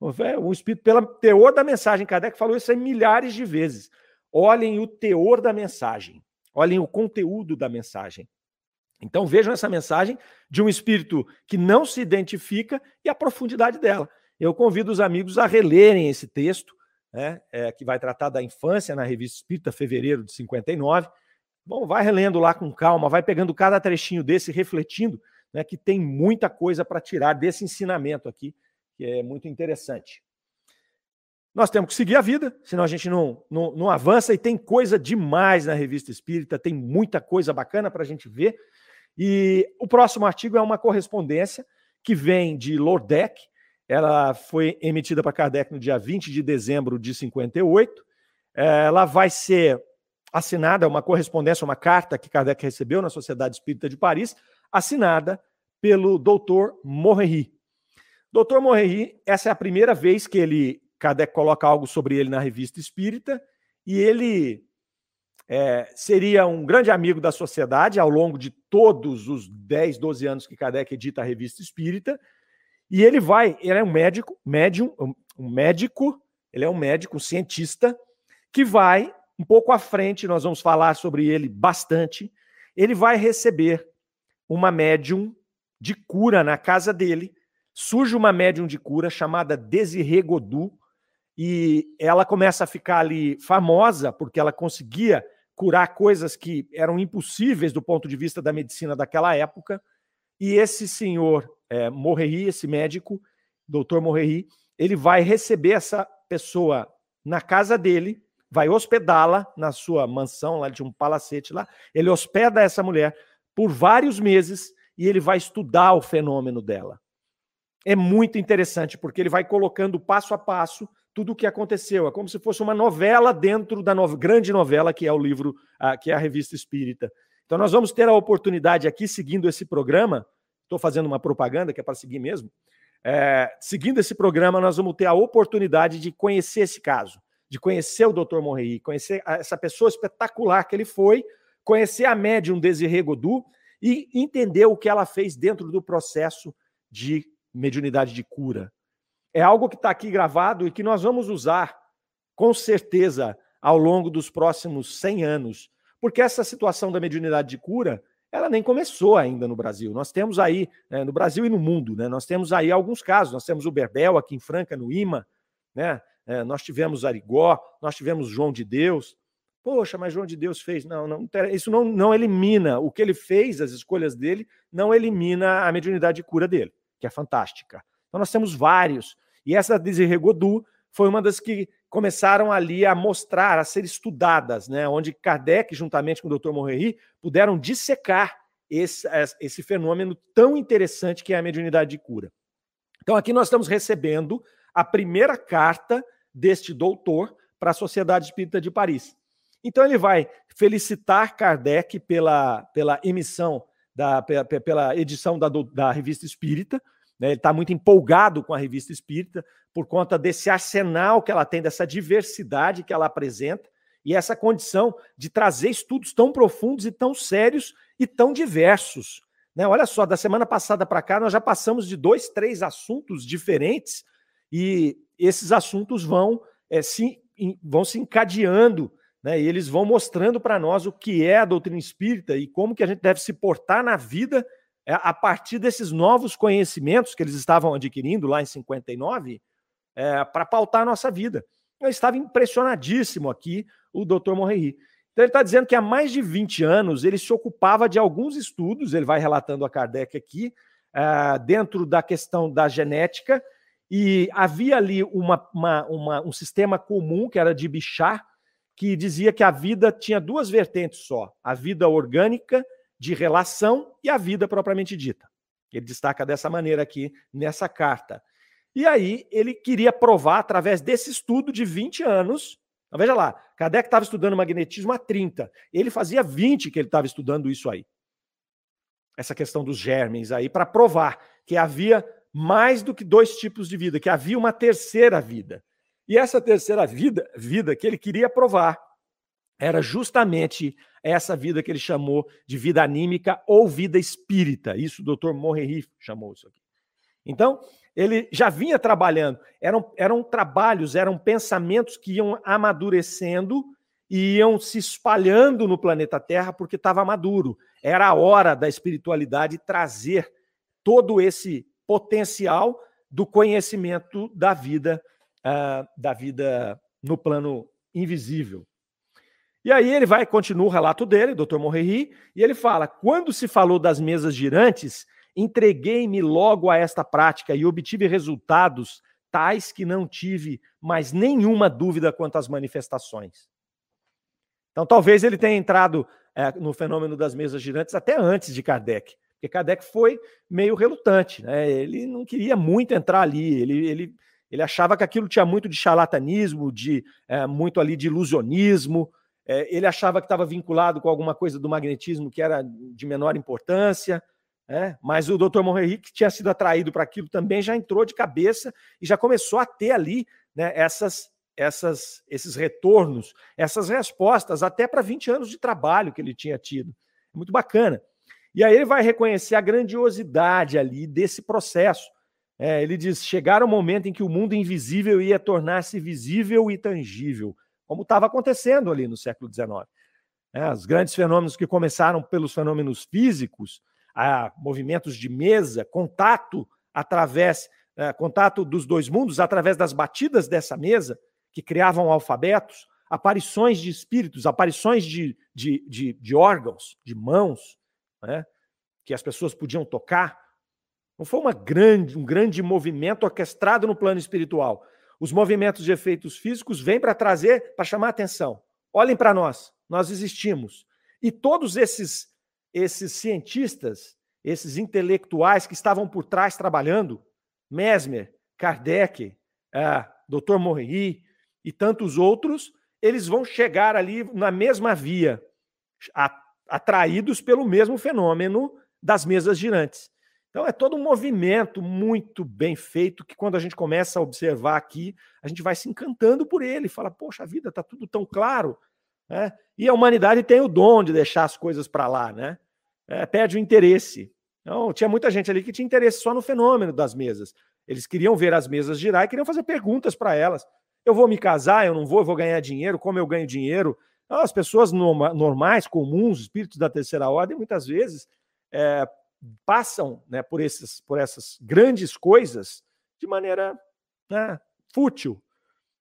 O espírito, pelo teor da mensagem, Kardec falou isso aí milhares de vezes. Olhem o teor da mensagem, olhem o conteúdo da mensagem. Então vejam essa mensagem de um espírito que não se identifica e a profundidade dela. Eu convido os amigos a relerem esse texto, né, é, que vai tratar da infância na revista Espírita, fevereiro de 59. Bom, vai relendo lá com calma, vai pegando cada trechinho desse, refletindo, né, que tem muita coisa para tirar desse ensinamento aqui, que é muito interessante. Nós temos que seguir a vida, senão a gente não, não, não avança e tem coisa demais na revista espírita, tem muita coisa bacana para a gente ver. E o próximo artigo é uma correspondência que vem de Lordeck, ela foi emitida para Kardec no dia 20 de dezembro de 58. Ela vai ser assinada, uma correspondência, uma carta que Kardec recebeu na Sociedade Espírita de Paris, assinada pelo doutor Morri. Doutor Morri, essa é a primeira vez que ele Kardec coloca algo sobre ele na revista Espírita, e ele é, seria um grande amigo da sociedade ao longo de todos os 10, 12 anos que Kardec edita a revista Espírita, e ele vai, ele é um médico, médium, um médico, ele é um médico, um cientista, que vai, um pouco à frente, nós vamos falar sobre ele bastante, ele vai receber uma médium de cura na casa dele, surge uma médium de cura chamada Desirê Godu, e ela começa a ficar ali famosa porque ela conseguia curar coisas que eram impossíveis do ponto de vista da medicina daquela época. E esse senhor é, Morreri, esse médico, doutor Morreri, ele vai receber essa pessoa na casa dele, vai hospedá-la na sua mansão, lá de um palacete lá. Ele hospeda essa mulher por vários meses e ele vai estudar o fenômeno dela. é muito interessante, porque ele vai colocando passo a passo tudo o que aconteceu. É como se fosse uma novela dentro da no... grande novela que é o livro, uh, que é a Revista Espírita. Então, nós vamos ter a oportunidade aqui, seguindo esse programa, estou fazendo uma propaganda que é para seguir mesmo. É, seguindo esse programa, nós vamos ter a oportunidade de conhecer esse caso, de conhecer o Dr. Morrei, conhecer essa pessoa espetacular que ele foi, conhecer a médium Desirê Godu e entender o que ela fez dentro do processo de mediunidade de cura. É algo que está aqui gravado e que nós vamos usar com certeza ao longo dos próximos 100 anos, porque essa situação da mediunidade de cura ela nem começou ainda no Brasil. Nós temos aí, né, no Brasil e no mundo, né, nós temos aí alguns casos. Nós temos o Berbel aqui em Franca, no IMA, né, é, nós tivemos Arigó, nós tivemos João de Deus. Poxa, mas João de Deus fez. Não, não isso não, não elimina o que ele fez, as escolhas dele, não elimina a mediunidade de cura dele, que é fantástica. Então nós temos vários. E essa Desirê Godu foi uma das que começaram ali a mostrar, a ser estudadas, né? onde Kardec, juntamente com o Dr. Morreri, puderam dissecar esse, esse fenômeno tão interessante que é a mediunidade de cura. Então, aqui nós estamos recebendo a primeira carta deste doutor para a Sociedade Espírita de Paris. Então, ele vai felicitar Kardec pela, pela emissão, da, pela, pela edição da, da Revista Espírita, né? Ele está muito empolgado com a revista espírita por conta desse arsenal que ela tem, dessa diversidade que ela apresenta e essa condição de trazer estudos tão profundos e tão sérios e tão diversos. Né? Olha só, da semana passada para cá, nós já passamos de dois, três assuntos diferentes e esses assuntos vão, é, se, vão se encadeando né? e eles vão mostrando para nós o que é a doutrina espírita e como que a gente deve se portar na vida a partir desses novos conhecimentos que eles estavam adquirindo lá em 59, é, para pautar a nossa vida. Eu estava impressionadíssimo aqui, o Dr. Morreri. Então, ele está dizendo que há mais de 20 anos ele se ocupava de alguns estudos, ele vai relatando a Kardec aqui, é, dentro da questão da genética, e havia ali uma, uma, uma, um sistema comum, que era de Bichat, que dizia que a vida tinha duas vertentes só: a vida orgânica de relação e a vida propriamente dita. Ele destaca dessa maneira aqui nessa carta. E aí ele queria provar, através desse estudo de 20 anos, então, veja lá, Kardec estava estudando magnetismo há 30, ele fazia 20 que ele estava estudando isso aí. Essa questão dos germes aí, para provar que havia mais do que dois tipos de vida, que havia uma terceira vida. E essa terceira vida, vida que ele queria provar, era justamente essa vida que ele chamou de vida anímica ou vida espírita. Isso o doutor Morreri chamou isso aqui. Então, ele já vinha trabalhando, eram, eram trabalhos, eram pensamentos que iam amadurecendo e iam se espalhando no planeta Terra porque estava maduro. Era a hora da espiritualidade trazer todo esse potencial do conhecimento da vida, uh, da vida no plano invisível. E aí ele vai, continua o relato dele, Dr. Morreri, e ele fala: quando se falou das mesas girantes, entreguei-me logo a esta prática e obtive resultados tais que não tive mais nenhuma dúvida quanto às manifestações. Então, talvez ele tenha entrado é, no fenômeno das mesas girantes até antes de Kardec, porque Kardec foi meio relutante, né? ele não queria muito entrar ali, ele, ele, ele achava que aquilo tinha muito de charlatanismo, de é, muito ali de ilusionismo, é, ele achava que estava vinculado com alguma coisa do magnetismo que era de menor importância, é, mas o Dr. Morreri, que tinha sido atraído para aquilo, também já entrou de cabeça e já começou a ter ali né, essas, essas, esses retornos, essas respostas, até para 20 anos de trabalho que ele tinha tido. Muito bacana. E aí ele vai reconhecer a grandiosidade ali desse processo. É, ele diz: chegar o momento em que o mundo invisível ia tornar-se visível e tangível como estava acontecendo ali no século XIX. É, os grandes fenômenos que começaram pelos fenômenos físicos, a movimentos de mesa, contato através é, contato dos dois mundos através das batidas dessa mesa que criavam alfabetos, aparições de espíritos, aparições de, de, de, de órgãos, de mãos, né, que as pessoas podiam tocar. Não foi uma grande, um grande movimento orquestrado no plano espiritual, os movimentos de efeitos físicos vêm para trazer, para chamar atenção. Olhem para nós, nós existimos. E todos esses esses cientistas, esses intelectuais que estavam por trás trabalhando, Mesmer, Kardec, é, Dr. Morri e tantos outros, eles vão chegar ali na mesma via, atraídos pelo mesmo fenômeno das mesas girantes. Então é todo um movimento muito bem feito que quando a gente começa a observar aqui, a gente vai se encantando por ele, fala, poxa vida, está tudo tão claro. Né? E a humanidade tem o dom de deixar as coisas para lá, né? É, perde o interesse. Então, tinha muita gente ali que tinha interesse só no fenômeno das mesas. Eles queriam ver as mesas girar e queriam fazer perguntas para elas. Eu vou me casar, eu não vou, eu vou ganhar dinheiro, como eu ganho dinheiro? As pessoas normais, comuns, espíritos da terceira ordem, muitas vezes é, passam né, por, esses, por essas grandes coisas de maneira né, fútil,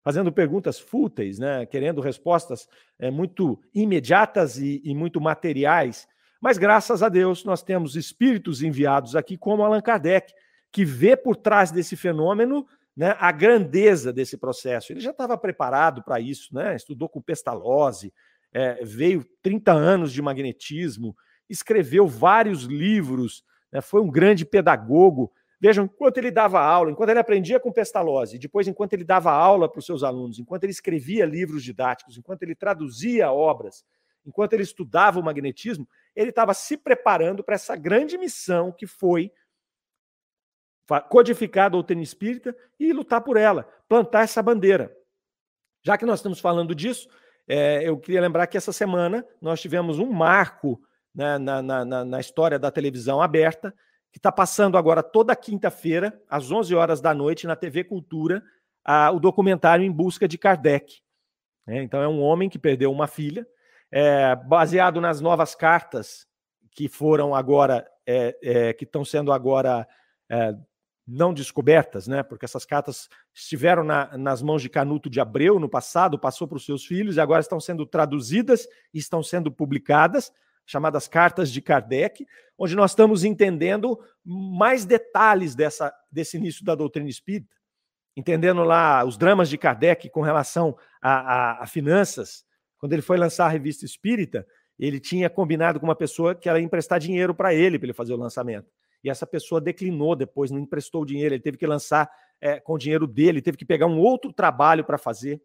fazendo perguntas fúteis, né, querendo respostas é, muito imediatas e, e muito materiais. Mas graças a Deus nós temos espíritos enviados aqui, como Allan Kardec, que vê por trás desse fenômeno né, a grandeza desse processo. Ele já estava preparado para isso, né? estudou com Pestalozzi, é, veio 30 anos de magnetismo, escreveu vários livros, né, foi um grande pedagogo. Vejam, enquanto ele dava aula, enquanto ele aprendia com Pestalozzi, depois enquanto ele dava aula para os seus alunos, enquanto ele escrevia livros didáticos, enquanto ele traduzia obras, enquanto ele estudava o magnetismo, ele estava se preparando para essa grande missão que foi codificar a doutrina espírita e lutar por ela, plantar essa bandeira. Já que nós estamos falando disso, é, eu queria lembrar que essa semana nós tivemos um marco né, na, na, na, história da televisão aberta, que está passando agora toda quinta-feira, às 11 horas da noite, na TV Cultura, a, o documentário Em Busca de Kardec. É, então, é um homem que perdeu uma filha, é, baseado nas novas cartas que foram agora, é, é que estão sendo agora é, não descobertas, né? Porque essas cartas estiveram na, nas mãos de Canuto de Abreu no passado, passou para os seus filhos e agora estão sendo traduzidas estão sendo publicadas chamadas Cartas de Kardec, onde nós estamos entendendo mais detalhes dessa, desse início da doutrina espírita, entendendo lá os dramas de Kardec com relação a, a, a finanças. Quando ele foi lançar a revista espírita, ele tinha combinado com uma pessoa que ela ia emprestar dinheiro para ele, para ele fazer o lançamento. E essa pessoa declinou depois, não emprestou o dinheiro, ele teve que lançar é, com o dinheiro dele, teve que pegar um outro trabalho para fazer.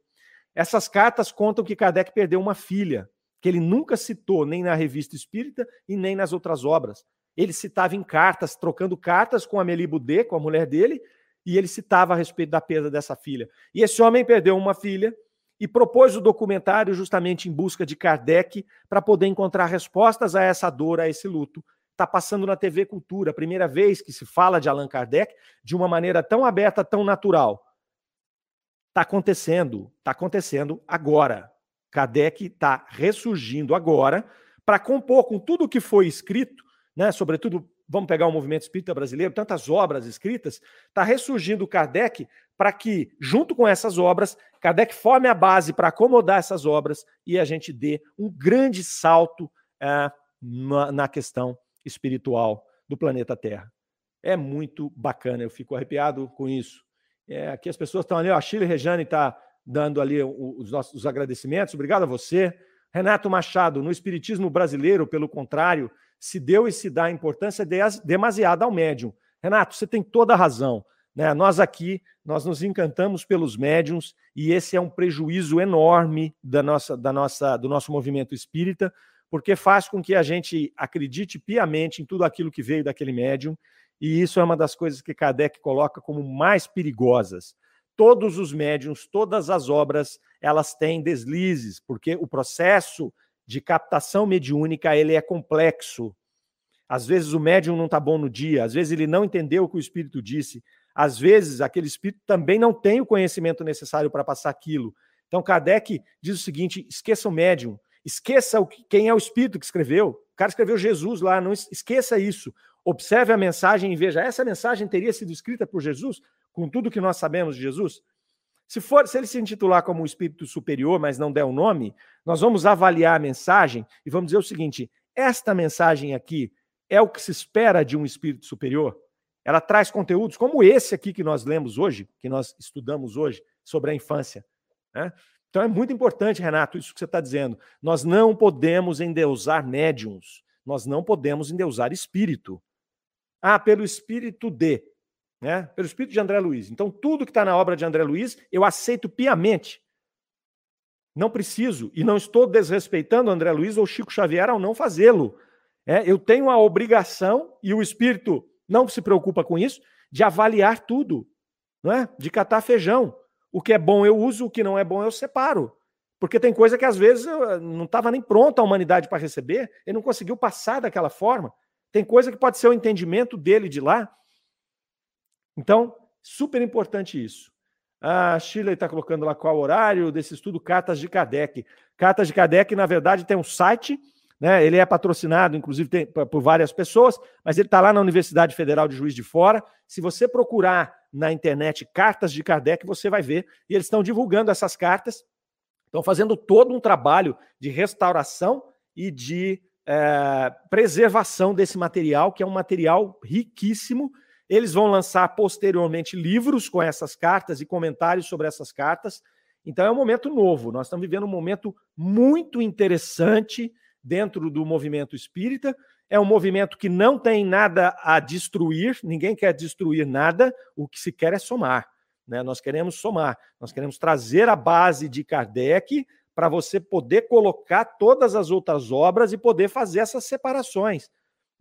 Essas cartas contam que Kardec perdeu uma filha que ele nunca citou nem na revista espírita e nem nas outras obras. Ele citava em cartas, trocando cartas com a Amélie Boudet, com a mulher dele, e ele citava a respeito da perda dessa filha. E esse homem perdeu uma filha e propôs o documentário justamente em busca de Kardec para poder encontrar respostas a essa dor, a esse luto. Está passando na TV Cultura, a primeira vez que se fala de Allan Kardec de uma maneira tão aberta, tão natural. Está acontecendo, está acontecendo agora. Kardec está ressurgindo agora para compor com tudo o que foi escrito, né, sobretudo, vamos pegar o movimento espírita brasileiro, tantas obras escritas, está ressurgindo Kardec para que, junto com essas obras, Kardec forme a base para acomodar essas obras e a gente dê um grande salto é, na, na questão espiritual do planeta Terra. É muito bacana, eu fico arrepiado com isso. É, aqui as pessoas estão ali, ó, a Chile Rejane está dando ali os nossos agradecimentos. Obrigado a você. Renato Machado, no Espiritismo brasileiro, pelo contrário, se deu e se dá importância demasiada ao médium. Renato, você tem toda a razão. Né? Nós aqui, nós nos encantamos pelos médiums e esse é um prejuízo enorme da nossa, da nossa, do nosso movimento espírita, porque faz com que a gente acredite piamente em tudo aquilo que veio daquele médium, e isso é uma das coisas que Kardec coloca como mais perigosas todos os médiums, todas as obras, elas têm deslizes, porque o processo de captação mediúnica ele é complexo. Às vezes o médium não está bom no dia, às vezes ele não entendeu o que o espírito disse, às vezes aquele espírito também não tem o conhecimento necessário para passar aquilo. Então Kardec diz o seguinte: esqueça o médium, esqueça o que, quem é o espírito que escreveu. O cara escreveu Jesus lá, não esqueça isso. Observe a mensagem e veja, essa mensagem teria sido escrita por Jesus? Com tudo que nós sabemos de Jesus? Se for, se ele se intitular como um espírito superior, mas não der o um nome, nós vamos avaliar a mensagem e vamos dizer o seguinte: esta mensagem aqui é o que se espera de um espírito superior? Ela traz conteúdos como esse aqui que nós lemos hoje, que nós estudamos hoje sobre a infância. Né? Então é muito importante, Renato, isso que você está dizendo. Nós não podemos endeusar médiums, nós não podemos endeusar espírito. Ah, pelo espírito de. Né? Pelo espírito de André Luiz. Então, tudo que está na obra de André Luiz, eu aceito piamente. Não preciso e não estou desrespeitando André Luiz ou Chico Xavier ao não fazê-lo. É, eu tenho a obrigação, e o espírito não se preocupa com isso, de avaliar tudo, não é? de catar feijão. O que é bom eu uso, o que não é bom eu separo. Porque tem coisa que às vezes eh, não estava nem pronta a humanidade para receber, ele não conseguiu passar daquela forma. Tem coisa que pode ser o entendimento dele de lá. Então, super importante isso. A Shirley está colocando lá qual horário desse estudo Cartas de Kardec. Cartas de Kardec, na verdade, tem um site, né? Ele é patrocinado, inclusive, tem, por várias pessoas, mas ele está lá na Universidade Federal de Juiz de Fora. Se você procurar na internet Cartas de Kardec, você vai ver. E eles estão divulgando essas cartas, estão fazendo todo um trabalho de restauração e de é, preservação desse material, que é um material riquíssimo eles vão lançar posteriormente livros com essas cartas e comentários sobre essas cartas. Então é um momento novo. Nós estamos vivendo um momento muito interessante dentro do movimento espírita. É um movimento que não tem nada a destruir, ninguém quer destruir nada, o que se quer é somar. Né? Nós queremos somar, nós queremos trazer a base de Kardec para você poder colocar todas as outras obras e poder fazer essas separações.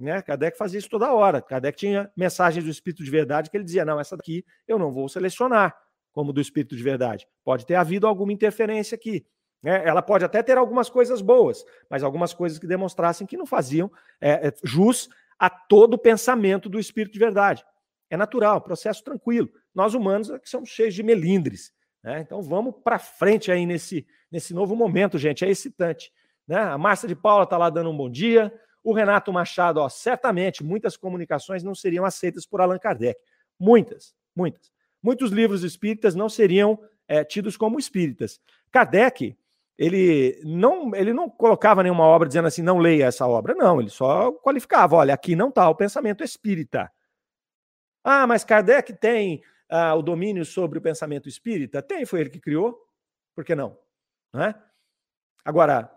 Né? Kardec fazia isso toda hora. Kardec tinha mensagens do Espírito de Verdade que ele dizia: não, essa daqui eu não vou selecionar como do Espírito de Verdade. Pode ter havido alguma interferência aqui. Né? Ela pode até ter algumas coisas boas, mas algumas coisas que demonstrassem que não faziam é, é, jus a todo o pensamento do Espírito de Verdade. É natural, processo tranquilo. Nós humanos é que somos cheios de melindres. Né? Então vamos para frente aí nesse, nesse novo momento, gente. É excitante. Né? A Márcia de Paula está lá dando um bom dia. O Renato Machado, ó, certamente muitas comunicações não seriam aceitas por Allan Kardec. Muitas, muitas. Muitos livros espíritas não seriam é, tidos como espíritas. Kardec, ele não, ele não colocava nenhuma obra dizendo assim, não leia essa obra. Não, ele só qualificava, olha, aqui não está o pensamento espírita. Ah, mas Kardec tem ah, o domínio sobre o pensamento espírita? Tem, foi ele que criou. Por que não? não é? Agora,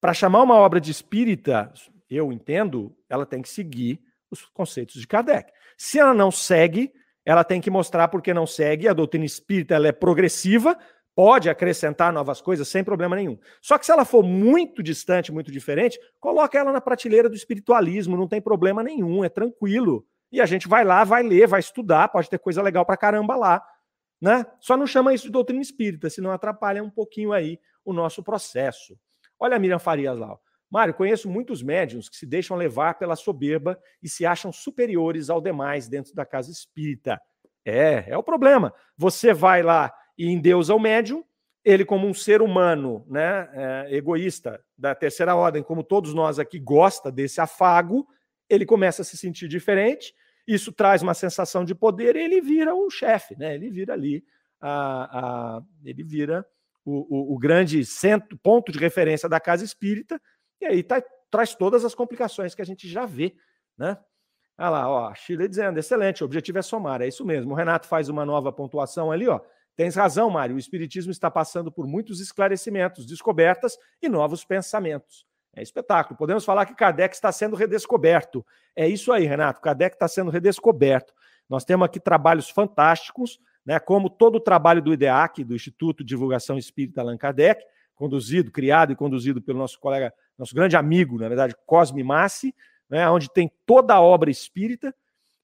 para chamar uma obra de espírita, eu entendo, ela tem que seguir os conceitos de Kardec. Se ela não segue, ela tem que mostrar porque não segue. A doutrina espírita ela é progressiva, pode acrescentar novas coisas sem problema nenhum. Só que se ela for muito distante, muito diferente, coloca ela na prateleira do espiritualismo, não tem problema nenhum, é tranquilo. E a gente vai lá, vai ler, vai estudar, pode ter coisa legal pra caramba lá, né? Só não chama isso de doutrina espírita, senão atrapalha um pouquinho aí o nosso processo. Olha a Miriam Farias lá. Mário, conheço muitos médiums que se deixam levar pela soberba e se acham superiores ao demais dentro da casa espírita. É, é o problema. Você vai lá e endeusa o médium, ele como um ser humano, né, é, egoísta da terceira ordem, como todos nós aqui gosta desse afago, ele começa a se sentir diferente, isso traz uma sensação de poder e ele vira o chefe, né? Ele vira ali, a, a ele vira o, o, o grande centro, ponto de referência da casa espírita e aí tá, traz todas as complicações que a gente já vê, né? Ah lá, ó, a Chile dizendo, excelente, o objetivo é somar, é isso mesmo. O Renato faz uma nova pontuação ali, ó. Tens razão, Mário, o Espiritismo está passando por muitos esclarecimentos, descobertas e novos pensamentos. É espetáculo. Podemos falar que Kardec está sendo redescoberto. É isso aí, Renato. Kardec está sendo redescoberto. Nós temos aqui trabalhos fantásticos, né? Como todo o trabalho do IDEAC, do Instituto de Divulgação Espírita Allan Kardec, conduzido, criado e conduzido pelo nosso colega nosso grande amigo, na verdade, Cosme Massi, né, onde tem toda a obra espírita.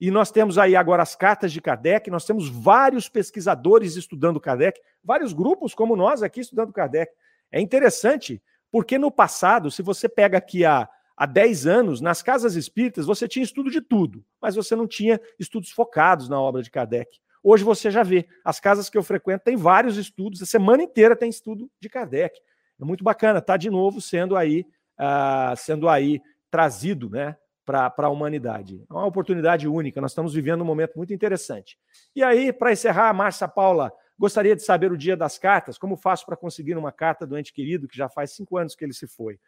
E nós temos aí agora as cartas de Kardec, nós temos vários pesquisadores estudando Kardec, vários grupos como nós aqui estudando Kardec. É interessante, porque no passado, se você pega aqui há, há 10 anos, nas casas espíritas, você tinha estudo de tudo, mas você não tinha estudos focados na obra de Kardec. Hoje você já vê, as casas que eu frequento têm vários estudos, a semana inteira tem estudo de Kardec. É muito bacana, está de novo sendo aí uh, sendo aí trazido né, para a humanidade. É uma oportunidade única, nós estamos vivendo um momento muito interessante. E aí, para encerrar, Márcia Paula, gostaria de saber o dia das cartas, como faço para conseguir uma carta do ente querido, que já faz cinco anos que ele se foi?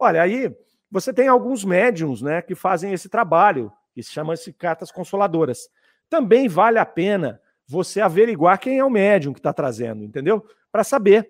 Olha, aí você tem alguns médiums né, que fazem esse trabalho, que se chama-se cartas consoladoras. Também vale a pena você averiguar quem é o médium que está trazendo, entendeu? Para saber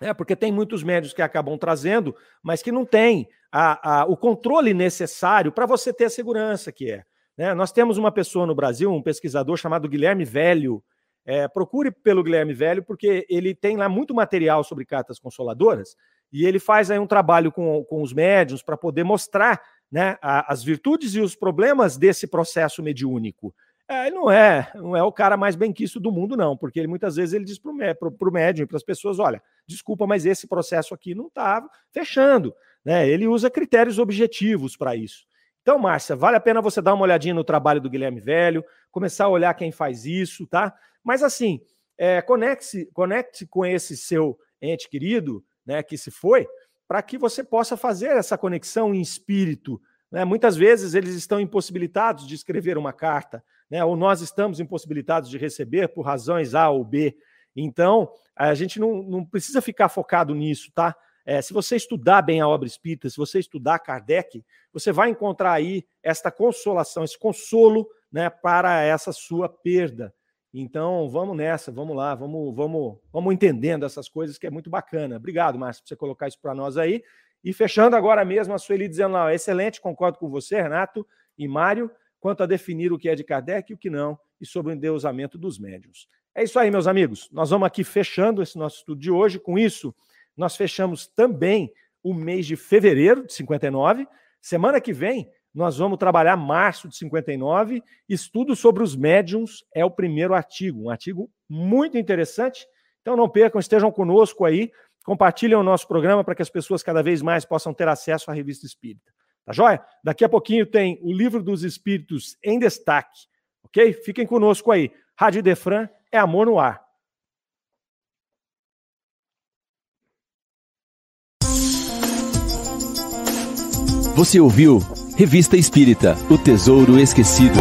é, porque tem muitos médios que acabam trazendo, mas que não tem a, a, o controle necessário para você ter a segurança que é. Né? Nós temos uma pessoa no Brasil, um pesquisador chamado Guilherme Velho. É, procure pelo Guilherme Velho, porque ele tem lá muito material sobre cartas consoladoras e ele faz aí um trabalho com, com os médiums para poder mostrar né, a, as virtudes e os problemas desse processo mediúnico. É, ele não é, não é o cara mais bem quisto do mundo, não, porque ele muitas vezes ele diz para o médium e para as pessoas: olha, desculpa, mas esse processo aqui não está fechando. Né? Ele usa critérios objetivos para isso. Então, Márcia, vale a pena você dar uma olhadinha no trabalho do Guilherme Velho, começar a olhar quem faz isso, tá? Mas assim, é, conecte-se conecte com esse seu ente querido, né, que se foi, para que você possa fazer essa conexão em espírito. Né? Muitas vezes eles estão impossibilitados de escrever uma carta, né? ou nós estamos impossibilitados de receber por razões A ou B. Então, a gente não, não precisa ficar focado nisso, tá? É, se você estudar bem a obra espírita, se você estudar Kardec, você vai encontrar aí esta consolação, esse consolo né, para essa sua perda. Então, vamos nessa, vamos lá, vamos, vamos, vamos entendendo essas coisas que é muito bacana. Obrigado, Márcio, por você colocar isso para nós aí. E fechando agora mesmo, a Sueli dizendo lá, excelente, concordo com você, Renato e Mário, quanto a definir o que é de Kardec e o que não, e sobre o endeusamento dos médiuns. É isso aí, meus amigos. Nós vamos aqui fechando esse nosso estudo de hoje. Com isso, nós fechamos também o mês de fevereiro de 59. Semana que vem, nós vamos trabalhar março de 59. Estudo sobre os médiums é o primeiro artigo, um artigo muito interessante. Então não percam, estejam conosco aí, compartilhem o nosso programa para que as pessoas cada vez mais possam ter acesso à revista Espírita. Tá joia? Daqui a pouquinho tem o Livro dos Espíritos em destaque, ok? Fiquem conosco aí. Rádio Defran é amor no ar. Você ouviu Revista Espírita O Tesouro Esquecido.